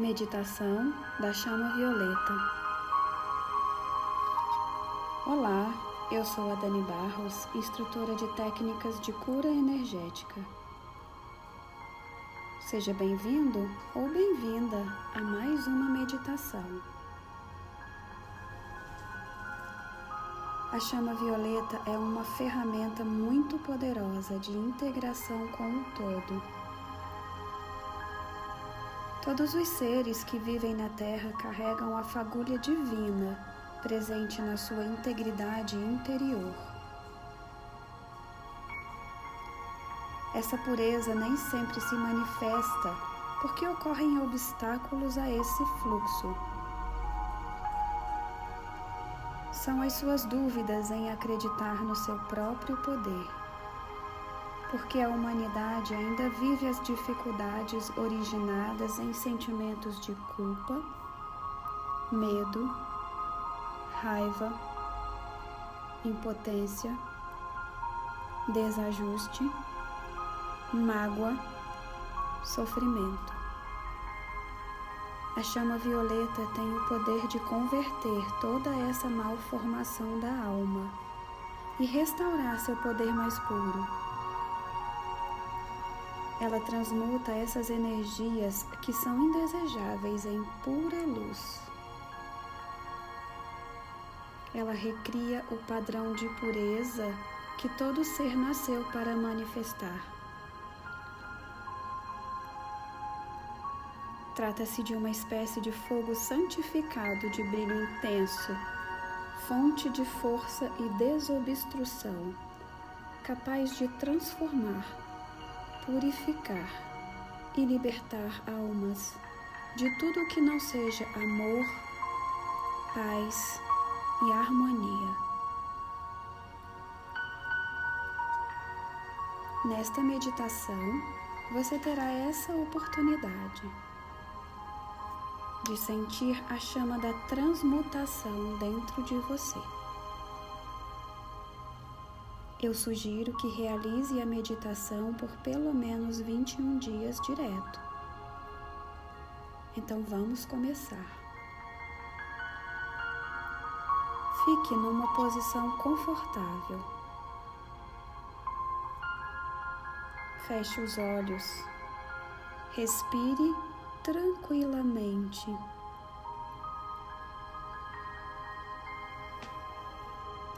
Meditação da Chama Violeta. Olá, eu sou a Dani Barros, instrutora de técnicas de cura energética. Seja bem-vindo ou bem-vinda a mais uma meditação. A chama violeta é uma ferramenta muito poderosa de integração com o todo Todos os seres que vivem na Terra carregam a fagulha divina presente na sua integridade interior. Essa pureza nem sempre se manifesta porque ocorrem obstáculos a esse fluxo. São as suas dúvidas em acreditar no seu próprio poder porque a humanidade ainda vive as dificuldades originadas em sentimentos de culpa, medo, raiva, impotência, desajuste, mágoa, sofrimento. A chama violeta tem o poder de converter toda essa malformação da alma e restaurar seu poder mais puro ela transmuta essas energias que são indesejáveis em pura luz. Ela recria o padrão de pureza que todo ser nasceu para manifestar. Trata-se de uma espécie de fogo santificado de brilho intenso, fonte de força e desobstrução, capaz de transformar purificar e libertar almas de tudo que não seja amor, paz e harmonia. Nesta meditação, você terá essa oportunidade de sentir a chama da transmutação dentro de você. Eu sugiro que realize a meditação por pelo menos 21 dias direto. Então vamos começar. Fique numa posição confortável. Feche os olhos. Respire tranquilamente.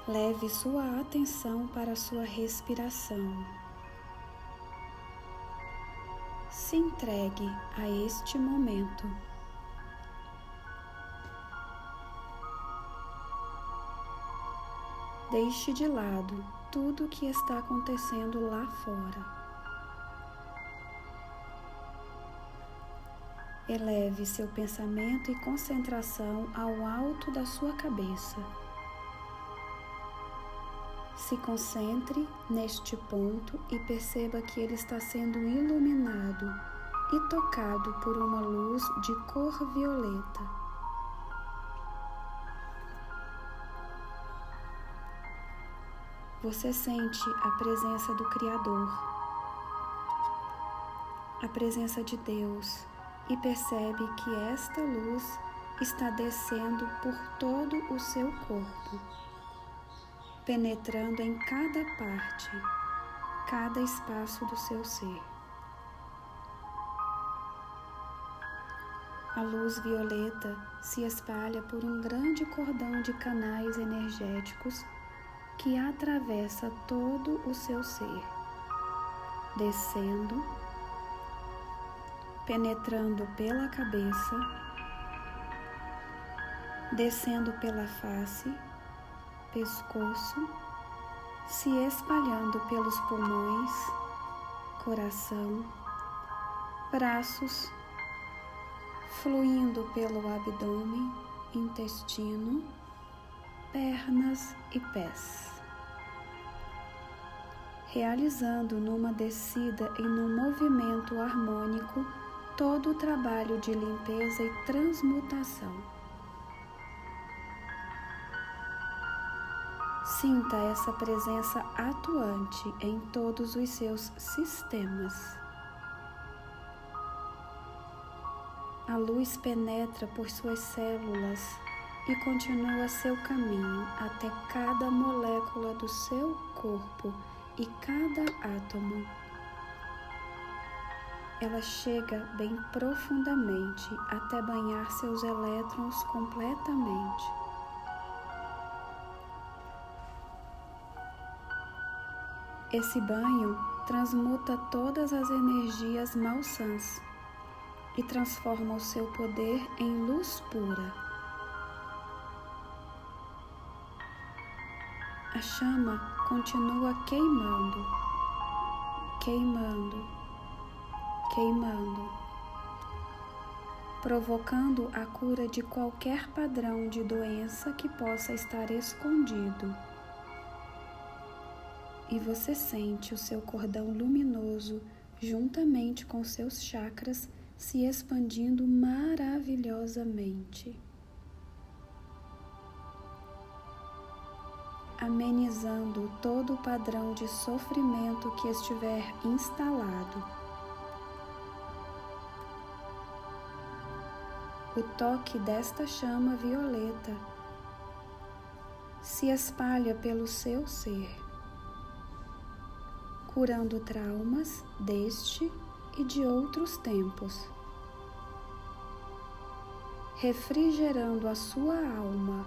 Leve sua atenção para sua respiração. Se entregue a este momento. Deixe de lado tudo o que está acontecendo lá fora. Eleve seu pensamento e concentração ao alto da sua cabeça. Se concentre neste ponto e perceba que ele está sendo iluminado e tocado por uma luz de cor violeta. Você sente a presença do Criador, a presença de Deus e percebe que esta luz está descendo por todo o seu corpo penetrando em cada parte, cada espaço do seu ser. A luz violeta se espalha por um grande cordão de canais energéticos que atravessa todo o seu ser, descendo, penetrando pela cabeça, descendo pela face pescoço, se espalhando pelos pulmões, coração, braços, fluindo pelo abdômen, intestino, pernas e pés. Realizando numa descida e num movimento harmônico todo o trabalho de limpeza e transmutação. Sinta essa presença atuante em todos os seus sistemas. A luz penetra por suas células e continua seu caminho até cada molécula do seu corpo e cada átomo. Ela chega bem profundamente até banhar seus elétrons completamente. Esse banho transmuta todas as energias malsãs e transforma o seu poder em luz pura. A chama continua queimando, queimando, queimando, provocando a cura de qualquer padrão de doença que possa estar escondido. E você sente o seu cordão luminoso juntamente com seus chakras se expandindo maravilhosamente. Amenizando todo o padrão de sofrimento que estiver instalado. O toque desta chama violeta se espalha pelo seu ser, curando traumas deste e de outros tempos, refrigerando a sua alma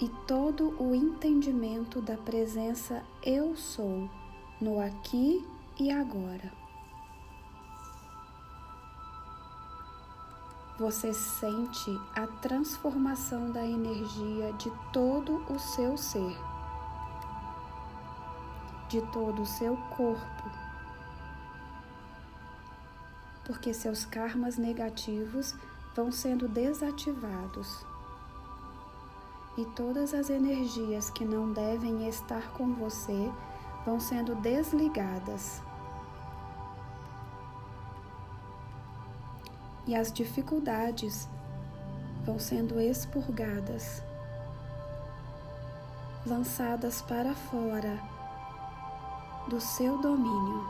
e todo o entendimento da presença Eu Sou no aqui e agora. Você sente a transformação da energia de todo o seu ser, de todo o seu corpo porque seus karmas negativos vão sendo desativados. E todas as energias que não devem estar com você vão sendo desligadas. E as dificuldades vão sendo expurgadas, lançadas para fora do seu domínio.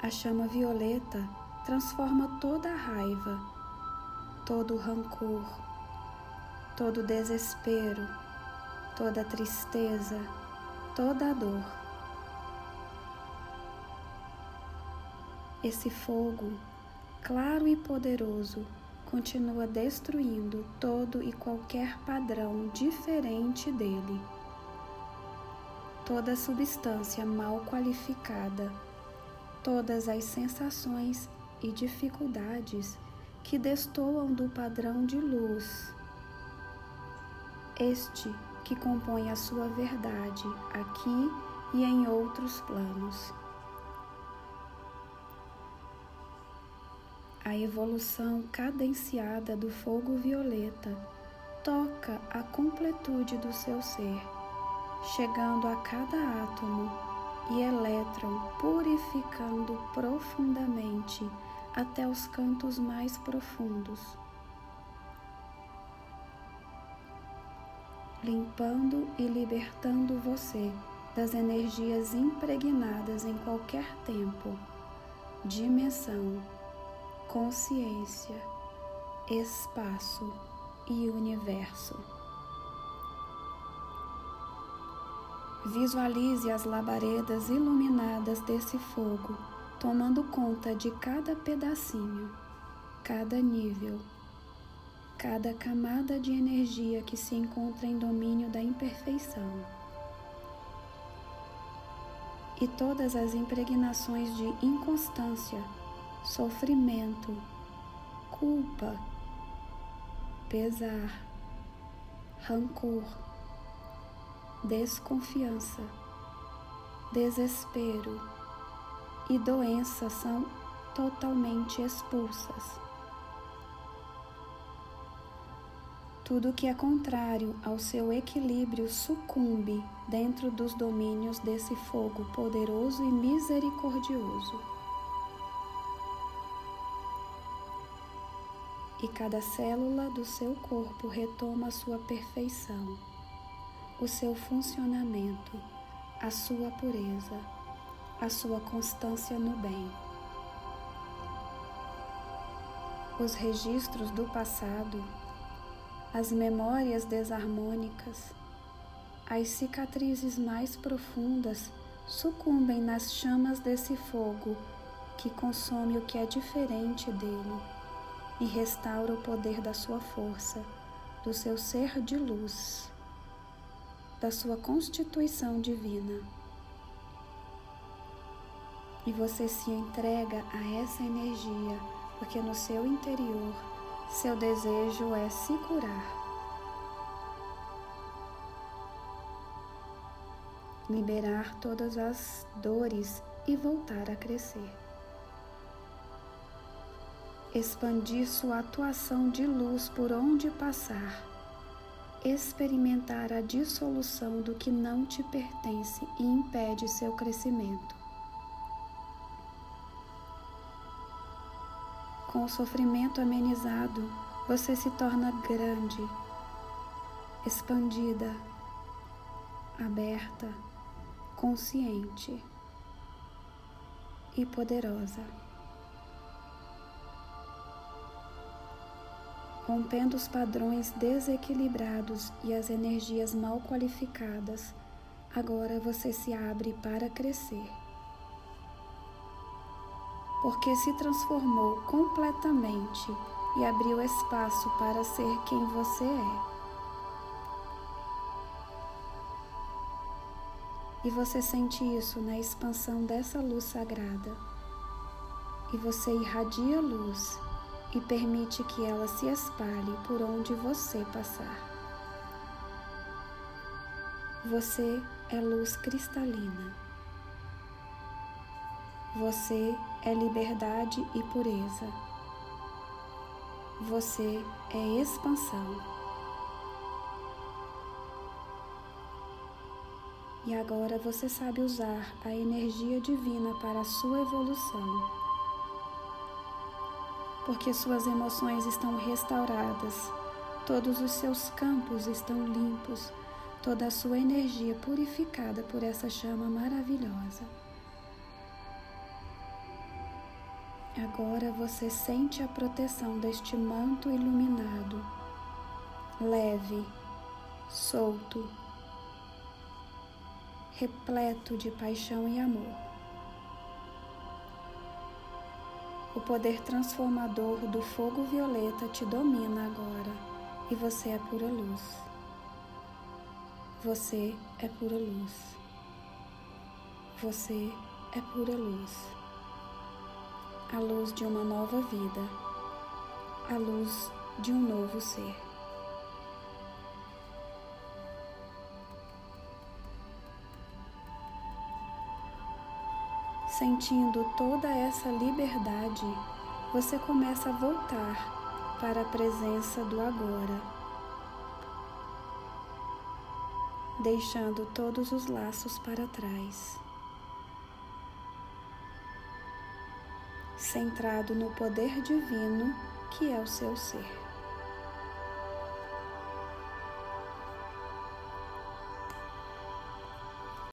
A chama violeta transforma toda a raiva, todo o rancor, todo o desespero, toda a tristeza, toda a dor. Esse fogo, claro e poderoso, continua destruindo todo e qualquer padrão diferente dele. Toda substância mal qualificada todas as sensações e dificuldades que destoam do padrão de luz, este que compõe a sua verdade aqui e em outros planos. A evolução cadenciada do fogo violeta. Toca a completude do seu ser, chegando a cada átomo e elétron, purificando profundamente até os cantos mais profundos, limpando e libertando você das energias impregnadas em qualquer tempo, dimensão, consciência, espaço e universo. Visualize as labaredas iluminadas desse fogo, tomando conta de cada pedacinho, cada nível, cada camada de energia que se encontra em domínio da imperfeição. E todas as impregnações de inconstância, sofrimento, culpa, pesar, rancor, desconfiança, desespero e doença são totalmente expulsas. Tudo que é contrário ao seu equilíbrio sucumbe dentro dos domínios desse fogo poderoso e misericordioso. E cada célula do seu corpo retoma a sua perfeição o seu funcionamento, a sua pureza, a sua constância no bem. Os registros do passado, as memórias desarmônicas, as cicatrizes mais profundas sucumbem nas chamas desse fogo que consome o que é diferente dele e restaura o poder da sua força, do seu ser de luz, da sua constituição divina. E você se entrega a essa energia, porque no seu interior, seu desejo é se curar liberar todas as dores e voltar a crescer. Expandir sua atuação de luz por onde passar. Experimentar a dissolução do que não te pertence e impede seu crescimento. Com o sofrimento amenizado, você se torna grande, expandida, aberta consciente e poderosa. Rompendo os padrões desequilibrados e as energias mal qualificadas, agora você se abre para crescer. Porque se transformou completamente e abriu espaço para ser quem você é. E você sente isso na expansão dessa luz sagrada. E você irradia luz e permite que ela se espalhe por onde você passar. Você é luz cristalina. Você é liberdade e pureza. Você é expansão. E agora você sabe usar a energia divina para a sua evolução. Porque suas emoções estão restauradas, todos os seus campos estão limpos, toda a sua energia purificada por essa chama maravilhosa. Agora você sente a proteção deste manto iluminado, leve, solto repleto de paixão e amor. O poder transformador do fogo violeta te domina agora e você é pura luz. Você é pura luz. Você é pura luz. A luz de uma nova vida. A luz de um novo ser. Sentindo toda essa liberdade, você começa a voltar para a presença do agora, deixando todos os laços para trás. Centrado no poder divino que é o seu ser.